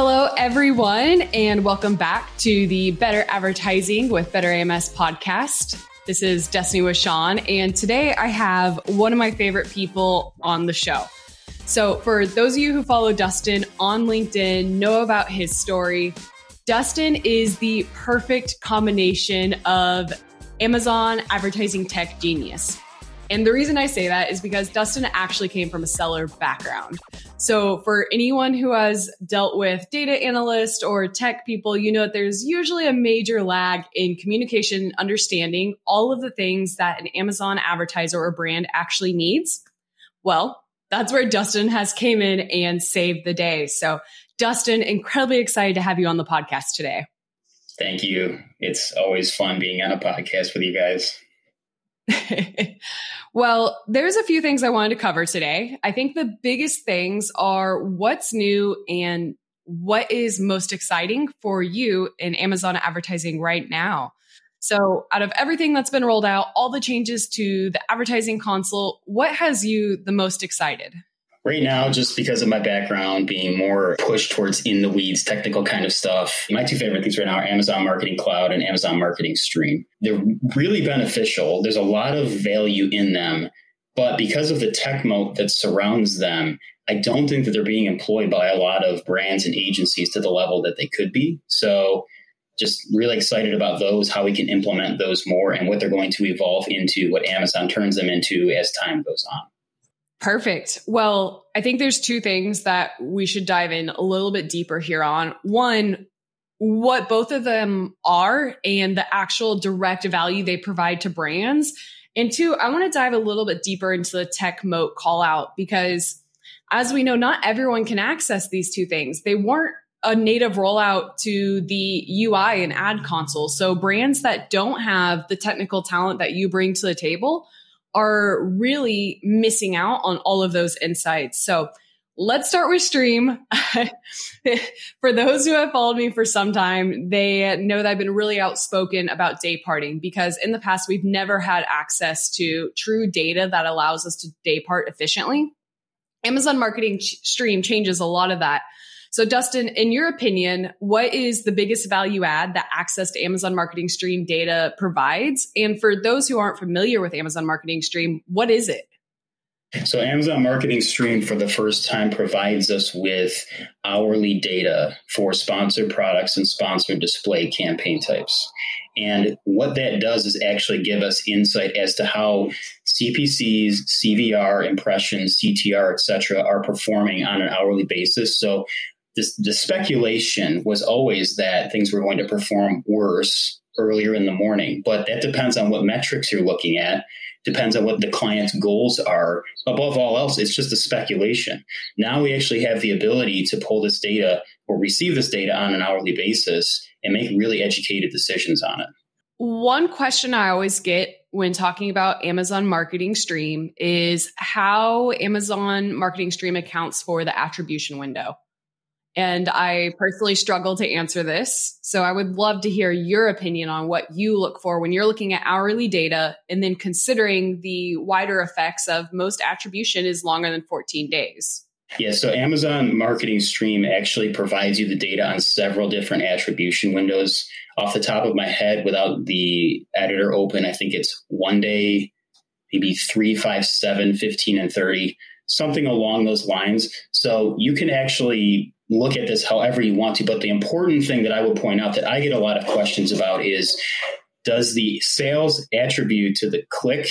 Hello, everyone, and welcome back to the Better Advertising with Better AMS podcast. This is Destaney Wishon, and today I have one of my favorite people on the show. So, for those of you who follow Dustin on LinkedIn, know about his story. Dustin is the perfect combination of Amazon advertising tech genius. And the reason I say that is because Dustin actually came from a seller background. So for anyone who has dealt with data analysts or tech people, you know that there's usually a major lag in communication, understanding all of the things that an Amazon advertiser or brand actually needs. Well, that's where Dustin has came in and saved the day. So Dustin, incredibly excited to have you on the podcast today. Thank you. It's always fun being on a podcast with you guys. well, there's a few things I wanted to cover today. I think the biggest things are what's new and what is most exciting for you in Amazon advertising right now. So, out of everything that's been rolled out, all the changes to the advertising console, what has you the most excited? Right now, just because of my background being more pushed towards in the weeds, technical kind of stuff, my two favorite things right now are Amazon Marketing Cloud and Amazon Marketing Stream. They're really beneficial. There's a lot of value in them, but because of the tech moat that surrounds them, I don't think that they're being employed by a lot of brands and agencies to the level that they could be. So, just really excited about those, how we can implement those more, and what they're going to evolve into, what Amazon turns them into as time goes on. Perfect. Well, I think there's two things that we should dive in a little bit deeper here on. One, what both of them are and the actual direct value they provide to brands. And two, I want to dive a little bit deeper into the tech moat call out because as we know, not everyone can access these two things. They weren't a native rollout to the UI and ad console. So brands that don't have the technical talent that you bring to the table are really missing out on all of those insights. So let's start with stream. for those who have followed me for some time, they know that I've been really outspoken about day parting because in the past, we've never had access to true data that allows us to day part efficiently. Amazon Marketing Stream changes a lot of that. So, Dustin, in your opinion, what is the biggest value add that access to Amazon Marketing Stream data provides? And for those who aren't familiar with Amazon Marketing Stream, what is it? So, Amazon Marketing Stream for the first time provides us with hourly data for sponsored products and sponsored display campaign types. And what that does is actually give us insight as to how CPCs, CVR, impressions, CTR, et cetera, are performing on an hourly basis. So this, the speculation was always that things were going to perform worse earlier in the morning, but that depends on what metrics you're looking at. Depends on what the client's goals are. Above all else, it's just a speculation. Now we actually have the ability to pull this data or receive this data on an hourly basis and make really educated decisions on it. One question I always get when talking about Amazon Marketing Stream is how Amazon Marketing Stream accounts for the attribution window. And I personally struggle to answer this. So I would love to hear your opinion on what you look for when you're looking at hourly data and then considering the wider effects of most attribution is longer than 14 days. Yeah, so Amazon Marketing Stream actually provides you the data on several different attribution windows. Off the top of my head, without the editor open, I think it's one day, maybe three, five, seven, 15, and 30, something along those lines. So you can actually look at this however you want to. But the important thing that I would point out that I get a lot of questions about is does the sales attribute to the click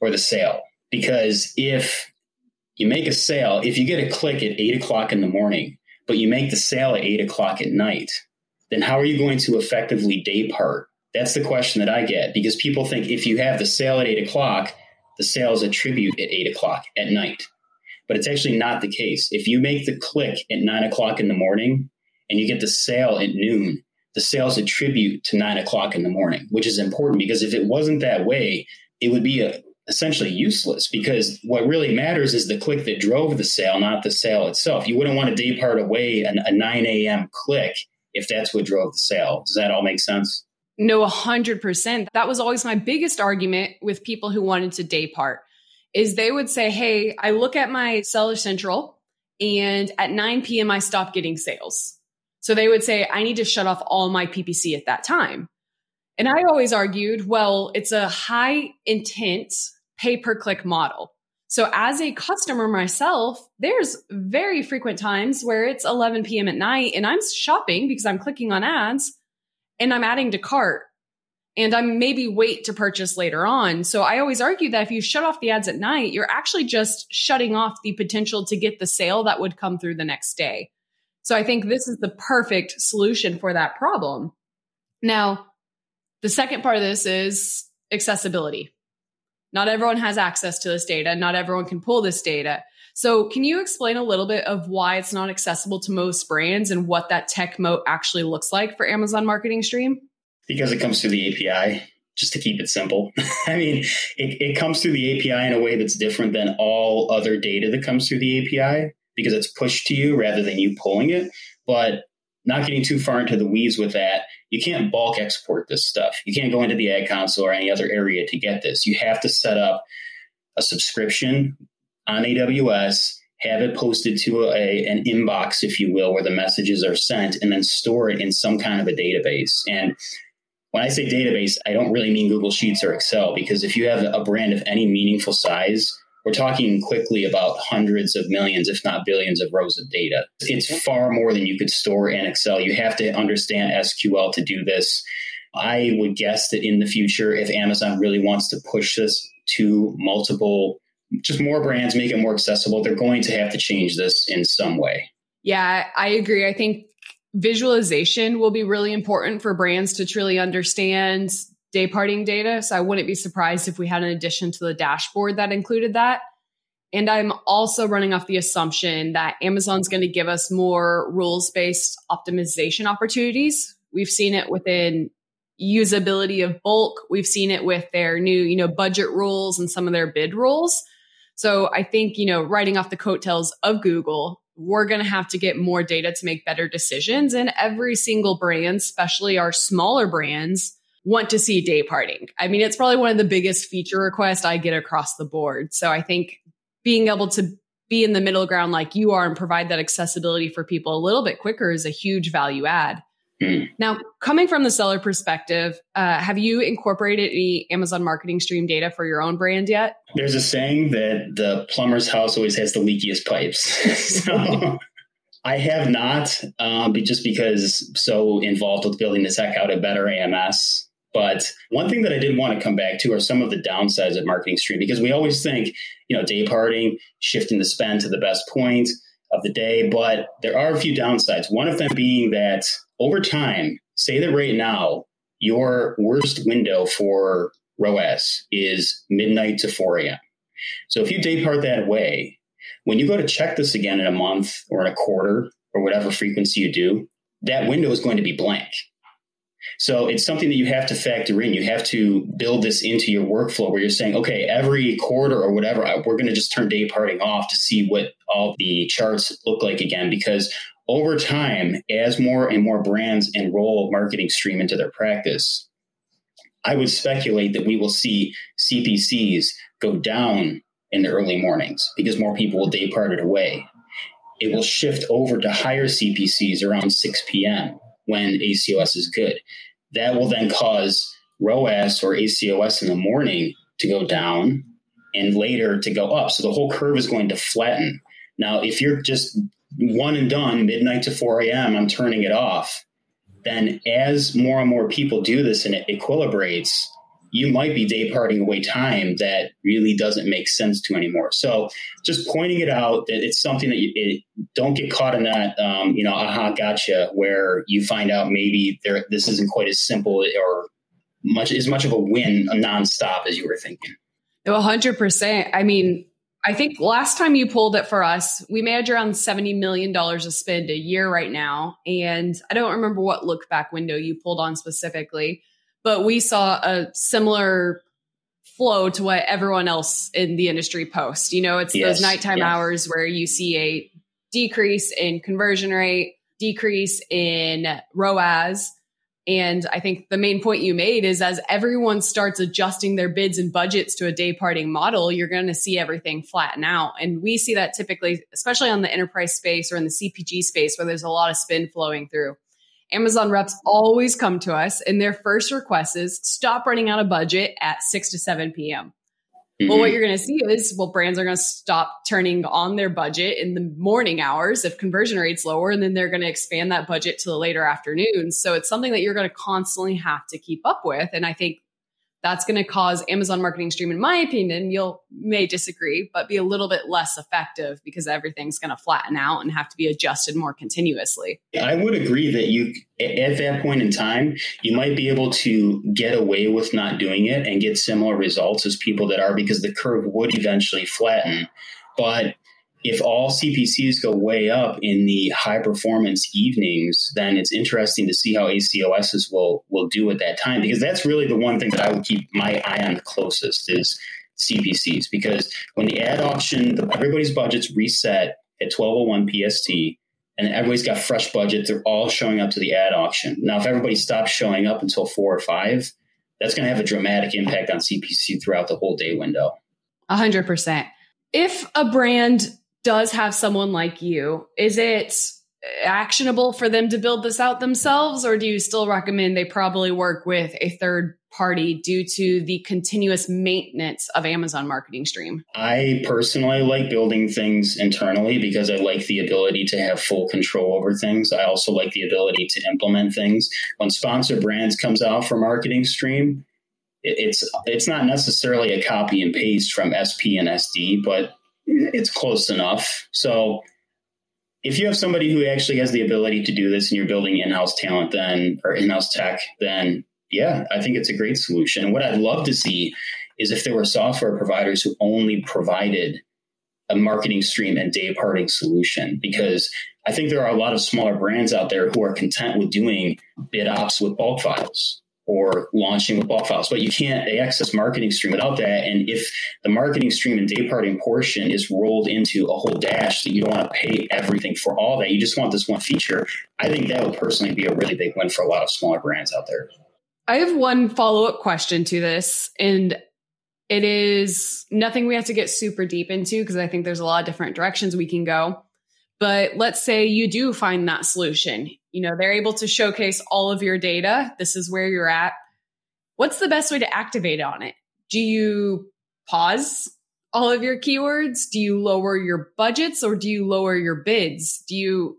or the sale? Because if you make a sale, if you get a click at eight o'clock in the morning, but you make the sale at eight o'clock at night, then how are you going to effectively day part? That's the question that I get because people think if you have the sale at eight o'clock, the sales attribute at eight o'clock at night but it's actually not the case. If you make the click at nine o'clock in the morning and you get the sale at noon, the sales attribute to nine o'clock in the morning, which is important because if it wasn't that way, it would be a, essentially useless because what really matters is the click that drove the sale, not the sale itself. You wouldn't want to day part away a, a 9 a.m. click if that's what drove the sale. Does that all make sense? No, 100%. That was always my biggest argument with people who wanted to day part is they would say, Hey, I look at my seller central and at 9 p.m. I stop getting sales. So they would say, I need to shut off all my PPC at that time. And I always argued, well, it's a high intent pay per click model. So as a customer myself, there's very frequent times where it's 11 p.m. at night and I'm shopping because I'm clicking on ads and I'm adding to cart and I'm maybe wait to purchase later on. So I always argue that if you shut off the ads at night, you're actually just shutting off the potential to get the sale that would come through the next day. So I think this is the perfect solution for that problem. Now, the second part of this is accessibility. Not everyone has access to this data. Not everyone can pull this data. So, can you explain a little bit of why it's not accessible to most brands and what that tech moat actually looks like for Amazon Marketing Stream? Because it comes through the API, just to keep it simple. I mean, it, it comes through the API in a way that's different than all other data that comes through the API because it's pushed to you rather than you pulling it. But not getting too far into the weeds with that, you can't bulk export this stuff. You can't go into the ad console or any other area to get this. You have to set up a subscription on AWS, have it posted to a, an inbox, if you will, where the messages are sent, and then store it in some kind of a database. And when I say database, I don't really mean Google Sheets or Excel, because if you have a brand of any meaningful size, we're talking quickly about hundreds of millions, if not billions, of rows of data. It's far more than you could store in Excel. You have to understand SQL to do this. I would guess that in the future, if Amazon really wants to push this to multiple, just more brands, make it more accessible, they're going to have to change this in some way. Yeah, I agree. I think visualization will be really important for brands to truly understand day parting data. So I wouldn't be surprised if we had an addition to the dashboard that included that. And I'm also running off the assumption that Amazon's going to give us more rules based optimization opportunities. We've seen it within usability of bulk. We've seen it with their new, you know, budget rules and some of their bid rules. So I think, you know, writing off the coattails of Google, we're going to have to get more data to make better decisions. And every single brand, especially our smaller brands, want to see day parting. I mean, it's probably one of the biggest feature requests I get across the board. So I think being able to be in the middle ground like you are and provide that accessibility for people a little bit quicker is a huge value add. Mm. Now, coming from the seller perspective, uh, have you incorporated any Amazon marketing stream data for your own brand yet? There's a saying that the plumber's house always has the leakiest pipes. so I have not, um, just because so involved with building the tech out a better AMS. But one thing that I did want to come back to are some of the downsides of marketing stream because we always think, you know, day parting, shifting the spend to the best point of the day. But there are a few downsides. One of them being that over time, say that right now, your worst window for ROAS is midnight to 4 a.m. So if you day part that way, when you go to check this again in a month or in a quarter or whatever frequency you do, that window is going to be blank. So it's something that you have to factor in. You have to build this into your workflow where you're saying, okay, every quarter or whatever, we're going to just turn day parting off to see what all the charts look like again. Because over time, as more and more brands enroll marketing stream into their practice, I would speculate that we will see CPCs go down in the early mornings because more people will day part it away. It will shift over to higher CPCs around 6 p.m when ACOS is good. That will then cause ROAS or ACOS in the morning to go down and later to go up. So the whole curve is going to flatten. Now, if you're just one and done, midnight to 4 a.m., I'm turning it off, then as more and more people do this and it equilibrates, you might be day parting away time that really doesn't make sense to anymore. So just pointing it out that it's something that you it, don't get caught in that, um, you know, aha, gotcha, where you find out maybe there, this isn't quite as simple or much as much of a win, a nonstop as you were thinking. A hundred percent. I mean, I think last time you pulled it for us, we manage around $70 million of spend a year right now. And I don't remember what look back window you pulled on specifically but we saw a similar flow to what everyone else in the industry posts. You know, it's yes, those nighttime yes. hours where you see a decrease in conversion rate, decrease in ROAS. And I think the main point you made is as everyone starts adjusting their bids and budgets to a day parting model, you're going to see everything flatten out. And we see that typically, especially on the enterprise space or in the CPG space where there's a lot of spin flowing through. Amazon reps always come to us and their first request is stop running out of budget at 6 to 7 p.m. Mm-hmm. Well, what you're going to see is, well, brands are going to stop turning on their budget in the morning hours if conversion rate's lower, and then they're going to expand that budget to the later afternoon. So it's something that you're going to constantly have to keep up with. And I think that's going to cause Amazon Marketing Stream, in my opinion, you'll may disagree, but be a little bit less effective because everything's going to flatten out and have to be adjusted more continuously. I would agree that you, at that point in time, you might be able to get away with not doing it and get similar results as people that are because the curve would eventually flatten. But if all CPCs go way up in the high performance evenings, then it's interesting to see how ACOSs will will do at that time because that's really the one thing that I would keep my eye on the closest is CPCs because when the ad auction, the, everybody's budgets reset at 1201 PST and everybody's got fresh budget, they're all showing up to the ad auction. Now, if everybody stops showing up until four or five, that's going to have a dramatic impact on CPC throughout the whole day window. A hundred percent. If a brand does have someone like you, is it actionable for them to build this out themselves, or do you still recommend they probably work with a third party due to the continuous maintenance of Amazon Marketing Stream? I personally like building things internally because I like the ability to have full control over things. I also like the ability to implement things. When Sponsor Brands comes out for Marketing Stream, it's it's not necessarily a copy and paste from SP and SD, but it's close enough. So if you have somebody who actually has the ability to do this and you're building in-house talent then or in-house tech, then yeah, I think it's a great solution. And what I'd love to see is if there were software providers who only provided a marketing stream and day parting solution because I think there are a lot of smaller brands out there who are content with doing bid ops with bulk files or launching with bulk files, but you can't access marketing stream without that. And if the marketing stream and day parting portion is rolled into a whole dash that you don't want to pay everything for all that, you just want this one feature. I think that would personally be a really big win for a lot of smaller brands out there. I have one follow up question to this, and it is nothing we have to get super deep into because I think there's a lot of different directions we can go. But let's say you do find that solution. You know, they're able to showcase all of your data. This is where you're at. What's the best way to activate on it? Do you pause all of your keywords? Do you lower your budgets or do you lower your bids? Do you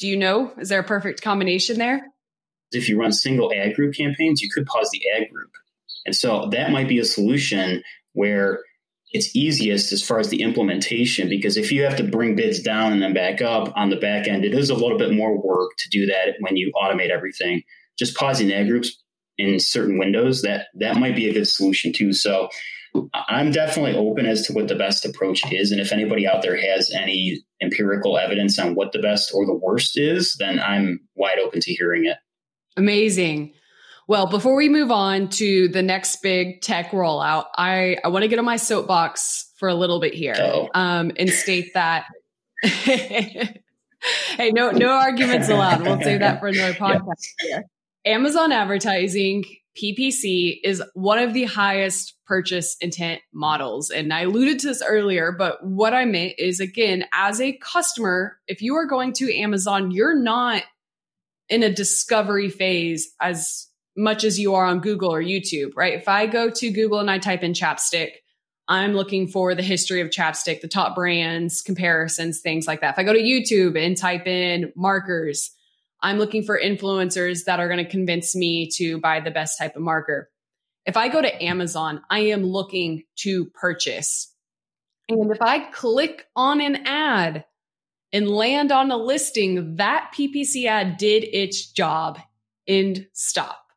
do you know? Is there a perfect combination there? If you run single ad group campaigns, you could pause the ad group. And so that might be a solution where it's easiest as far as the implementation because if you have to bring bids down and then back up on the back end, it is a little bit more work to do that when you automate everything. Just pausing ad groups in certain windows that that might be a good solution too. So I'm definitely open as to what the best approach is, and if anybody out there has any empirical evidence on what the best or the worst is, then I'm wide open to hearing it. Amazing. Well, before we move on to the next big tech rollout, I, I want to get on my soapbox for a little bit here um, and state that. hey, no, no arguments allowed. We'll save that for another podcast. Here. Amazon advertising PPC is one of the highest purchase intent models. And I alluded to this earlier, but what I meant is again, as a customer, if you are going to Amazon, you're not in a discovery phase as much as you are on Google or YouTube, right? If I go to Google and I type in chapstick, I'm looking for the history of chapstick, the top brands, comparisons, things like that. If I go to YouTube and type in markers, I'm looking for influencers that are going to convince me to buy the best type of marker. If I go to Amazon, I am looking to purchase. And if I click on an ad and land on a listing, that PPC ad did its job. End stop.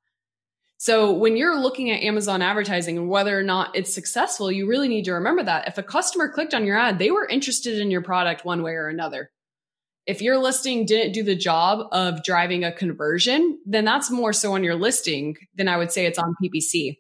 So when you're looking at Amazon advertising and whether or not it's successful, you really need to remember that if a customer clicked on your ad, they were interested in your product one way or another. If your listing didn't do the job of driving a conversion, then that's more so on your listing than I would say it's on PPC.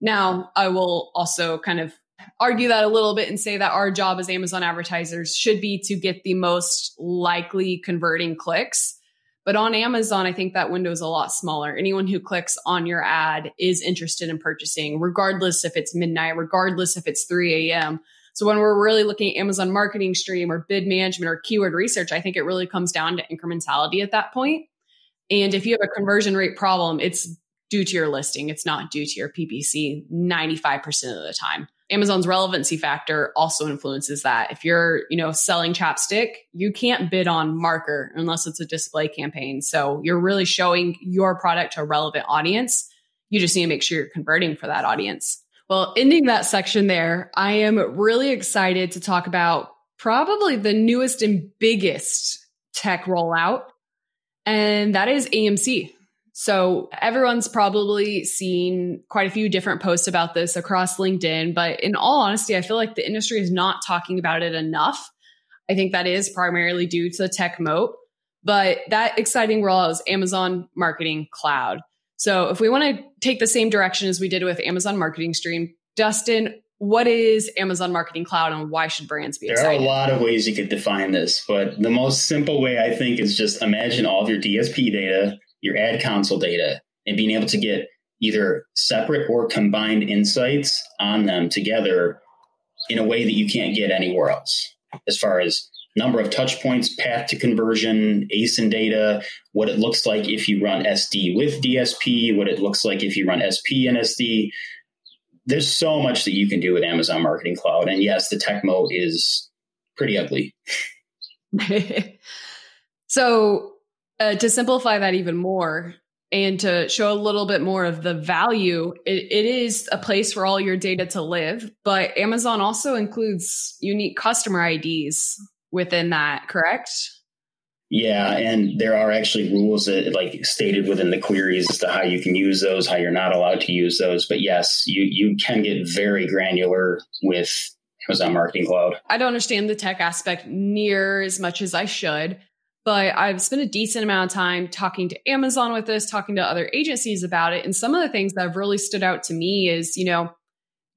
Now, I will also kind of argue that a little bit and say that our job as Amazon advertisers should be to get the most likely converting clicks But on Amazon, I think that window is a lot smaller. Anyone who clicks on your ad is interested in purchasing, regardless if it's midnight, regardless if it's 3 a.m. So when we're really looking at Amazon marketing stream or bid management or keyword research, I think it really comes down to incrementality at that point. And if you have a conversion rate problem, it's due to your listing. It's not due to your PPC 95% of the time. Amazon's relevancy factor also influences that. If you're, you know, selling chapstick, you can't bid on marker unless it's a display campaign. So you're really showing your product to a relevant audience. You just need to make sure you're converting for that audience. Well, ending that section there, I am really excited to talk about probably the newest and biggest tech rollout, and that is AMC. So everyone's probably seen quite a few different posts about this across LinkedIn, but in all honesty, I feel like the industry is not talking about it enough. I think that is primarily due to the tech moat, but that exciting rollout is Amazon Marketing Cloud. So if we want to take the same direction as we did with Amazon Marketing Stream, Dustin, what is Amazon Marketing Cloud and why should brands be there excited? There are a lot of ways you could define this, but the most simple way I think is just imagine all of your DSP data your ad console data and being able to get either separate or combined insights on them together in a way that you can't get anywhere else as far as number of touch points, path to conversion, ASIN data, what it looks like if you run SD with DSP, what it looks like if you run SP and SD. There's so much that you can do with Amazon Marketing Cloud. And yes, the tech moat is pretty ugly. so uh, to simplify that even more and to show a little bit more of the value, it, it is a place for all your data to live. But Amazon also includes unique customer IDs within that, correct? Yeah, and there are actually rules that like stated within the queries as to how you can use those, how you're not allowed to use those. But yes, you you can get very granular with Amazon Marketing Cloud. I don't understand the tech aspect near as much as I should but I've spent a decent amount of time talking to Amazon with this, talking to other agencies about it. And some of the things that have really stood out to me is, you know,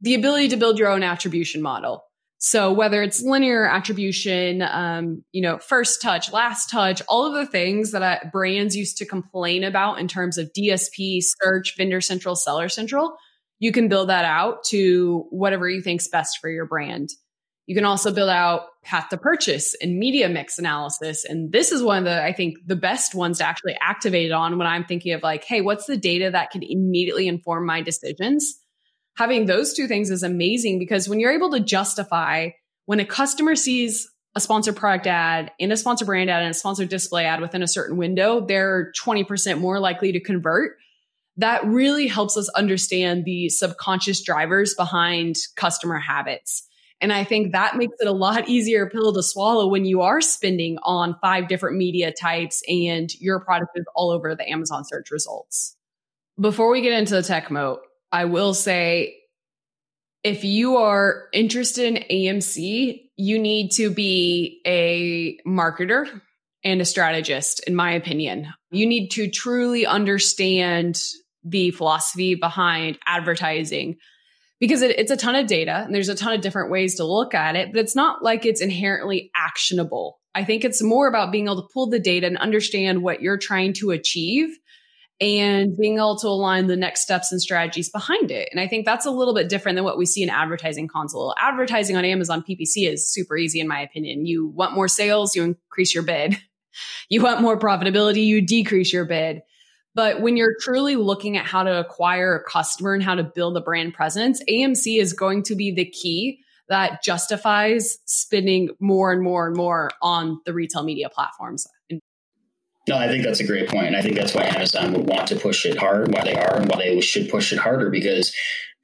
the ability to build your own attribution model. So whether it's linear attribution, um, you know, first touch, last touch, all of the things that I, brands used to complain about in terms of DSP, search, vendor central, seller central, you can build that out to whatever you think's best for your brand. You can also build out path to purchase and media mix analysis. And this is one of the, I think, the best ones to actually activate it on when I'm thinking of like, hey, what's the data that can immediately inform my decisions? Having those two things is amazing because when you're able to justify when a customer sees a sponsored product ad and a sponsored brand ad and a sponsored display ad within a certain window, they're 20% more likely to convert. That really helps us understand the subconscious drivers behind customer habits. And I think that makes it a lot easier pill to swallow when you are spending on five different media types and your product is all over the Amazon search results. Before we get into the tech moat, I will say if you are interested in AMC, you need to be a marketer and a strategist, in my opinion. You need to truly understand the philosophy behind advertising because it, it's a ton of data and there's a ton of different ways to look at it, but it's not like it's inherently actionable. I think it's more about being able to pull the data and understand what you're trying to achieve and being able to align the next steps and strategies behind it. And I think that's a little bit different than what we see in advertising console. Advertising on Amazon PPC is super easy, in my opinion. You want more sales, you increase your bid. You want more profitability, you decrease your bid. But when you're truly looking at how to acquire a customer and how to build a brand presence, AMC is going to be the key that justifies spending more and more and more on the retail media platforms. No, I think that's a great point. And I think that's why Amazon would want to push it hard, why they are, and why they should push it harder. Because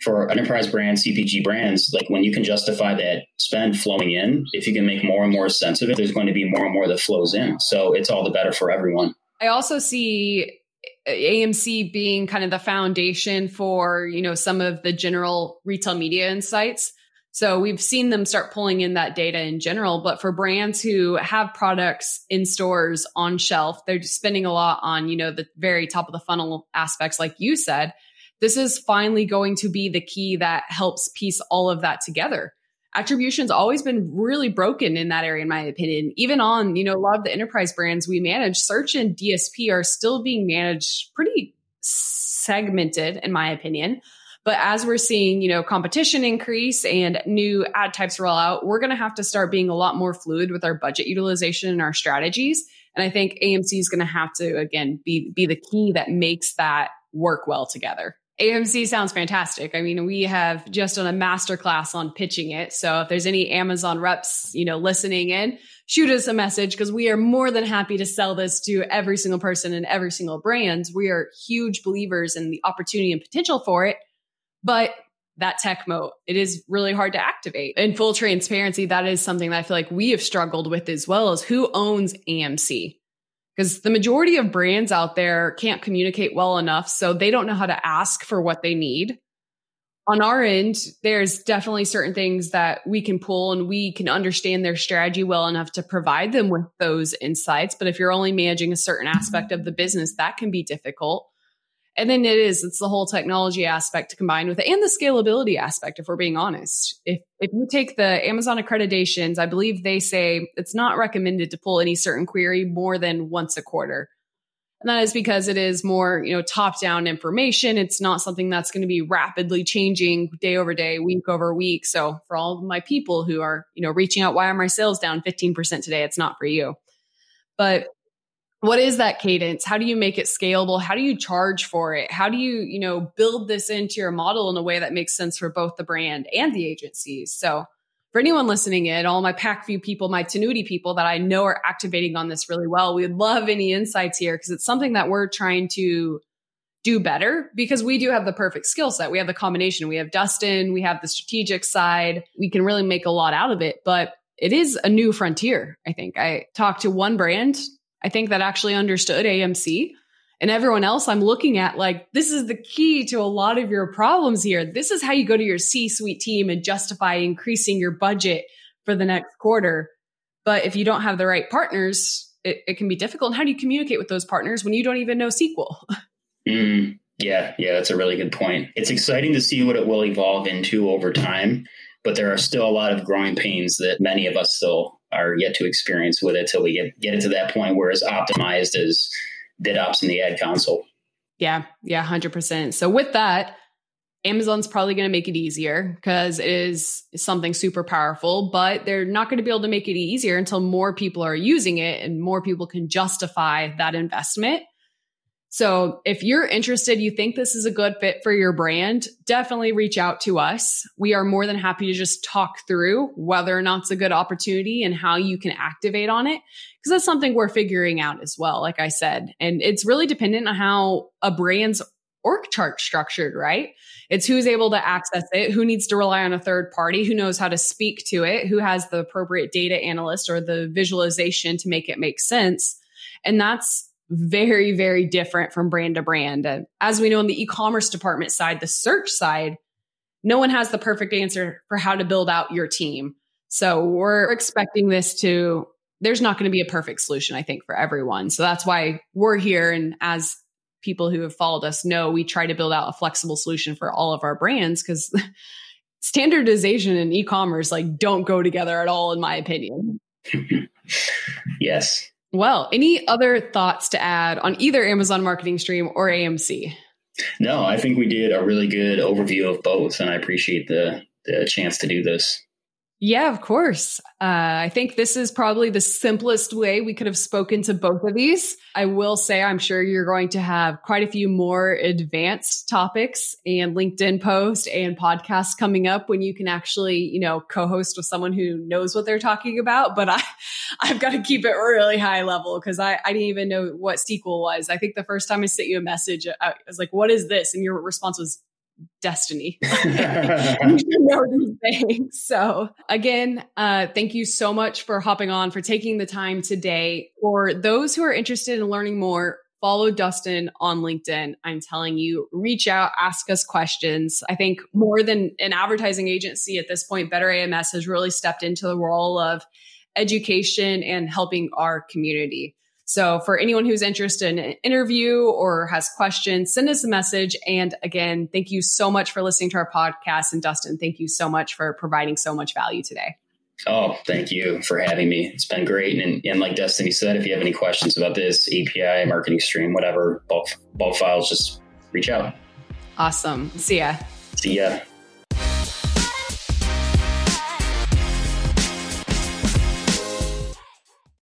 for enterprise brands, CPG brands, like when you can justify that spend flowing in, if you can make more and more sense of it, there's going to be more and more that flows in. So it's all the better for everyone. I also see AMC being kind of the foundation for, you know, some of the general retail media insights. So we've seen them start pulling in that data in general, but for brands who have products in stores on shelf, they're spending a lot on, you know, the very top of the funnel aspects, like you said. This is finally going to be the key that helps piece all of that together. Attribution's always been really broken in that area, in my opinion. Even on, you know, a lot of the enterprise brands we manage, search and DSP are still being managed pretty segmented, in my opinion. But as we're seeing, you know, competition increase and new ad types roll out, we're going to have to start being a lot more fluid with our budget utilization and our strategies. And I think AMC is going to have to, again, be, be the key that makes that work well together. AMC sounds fantastic. I mean, we have just done a masterclass on pitching it. So if there's any Amazon reps, you know, listening in, shoot us a message because we are more than happy to sell this to every single person and every single brand. We are huge believers in the opportunity and potential for it. But that tech moat, it is really hard to activate. In full transparency, that is something that I feel like we have struggled with as well as who owns AMC because the majority of brands out there can't communicate well enough. So they don't know how to ask for what they need. On our end, there's definitely certain things that we can pull and we can understand their strategy well enough to provide them with those insights. But if you're only managing a certain aspect of the business, that can be difficult. And then it is, it's the whole technology aspect combined with it and the scalability aspect, if we're being honest. If, if you take the Amazon accreditations, I believe they say it's not recommended to pull any certain query more than once a quarter. And that is because it is more, you know, top down information. It's not something that's going to be rapidly changing day over day, week over week. So for all my people who are, you know, reaching out, why are my sales down 15% today? It's not for you. But what is that cadence? How do you make it scalable? How do you charge for it? How do you you know build this into your model in a way that makes sense for both the brand and the agencies? So for anyone listening in all my Pacvue people my Tinuiti people that i know are activating on this really well we would love any insights here because it's something that we're trying to do better because we do have the perfect skill set. We have the combination. We have dustin. We have the strategic side. We can really make a lot out of it but it is a new frontier i think. I talked to one brand I think that actually understood AMC and everyone else I'm looking at like this is the key to a lot of your problems here. This is how you go to your C-suite team and justify increasing your budget for the next quarter. But if you don't have the right partners, it, it can be difficult. And how do you communicate with those partners when you don't even know SQL? Mm, yeah, yeah, that's a really good point. It's exciting to see what it will evolve into over time, but there are still a lot of growing pains that many of us still are yet to experience with it till we get get it to that point where it's optimized as bid ops in the ad console. Yeah, yeah, hundred percent. So with that, Amazon's probably going to make it easier because it is something super powerful, but they're not going to be able to make it easier until more people are using it and more people can justify that investment. So if you're interested, you think this is a good fit for your brand, definitely reach out to us. We are more than happy to just talk through whether or not it's a good opportunity and how you can activate on it. Cause that's something we're figuring out as well, like I said. And it's really dependent on how a brand's org chart structured, right? It's who's able to access it, who needs to rely on a third party, who knows how to speak to it, who has the appropriate data analyst or the visualization to make it make sense. And that's very, very different from brand to brand. And as we know in the e-commerce department side, the search side, no one has the perfect answer for how to build out your team. So we're expecting this to, there's not going to be a perfect solution, I think, for everyone. So that's why we're here. And as people who have followed us know, we try to build out a flexible solution for all of our brands because standardization and e-commerce like don't go together at all, in my opinion. yes. Well, any other thoughts to add on either Amazon Marketing Stream or AMC? No, I think we did a really good overview of both, and I appreciate the, the chance to do this. Yeah, of course. Uh, I think this is probably the simplest way we could have spoken to both of these. I will say, I'm sure you're going to have quite a few more advanced topics and LinkedIn post and podcasts coming up when you can actually, you know, co-host with someone who knows what they're talking about. But I, I've got to keep it really high level because I, I didn't even know what SQL was. I think the first time I sent you a message, I was like, what is this? And your response was Destaney. you should know these things. So again, uh, thank you so much for hopping on, for taking the time today. For those who are interested in learning more, follow Dustin on LinkedIn. I'm telling you, reach out, ask us questions. I think more than an advertising agency at this point, Better AMS has really stepped into the role of education and helping our community. So for anyone who's interested in an interview or has questions, send us a message. And again, thank you so much for listening to our podcast. And Dustin, thank you so much for providing so much value today. Oh, thank you for having me. It's been great. And, and like Destaney said, if you have any questions about this API, marketing stream, whatever, bulk, bulk files, just reach out. Awesome. See ya. See ya.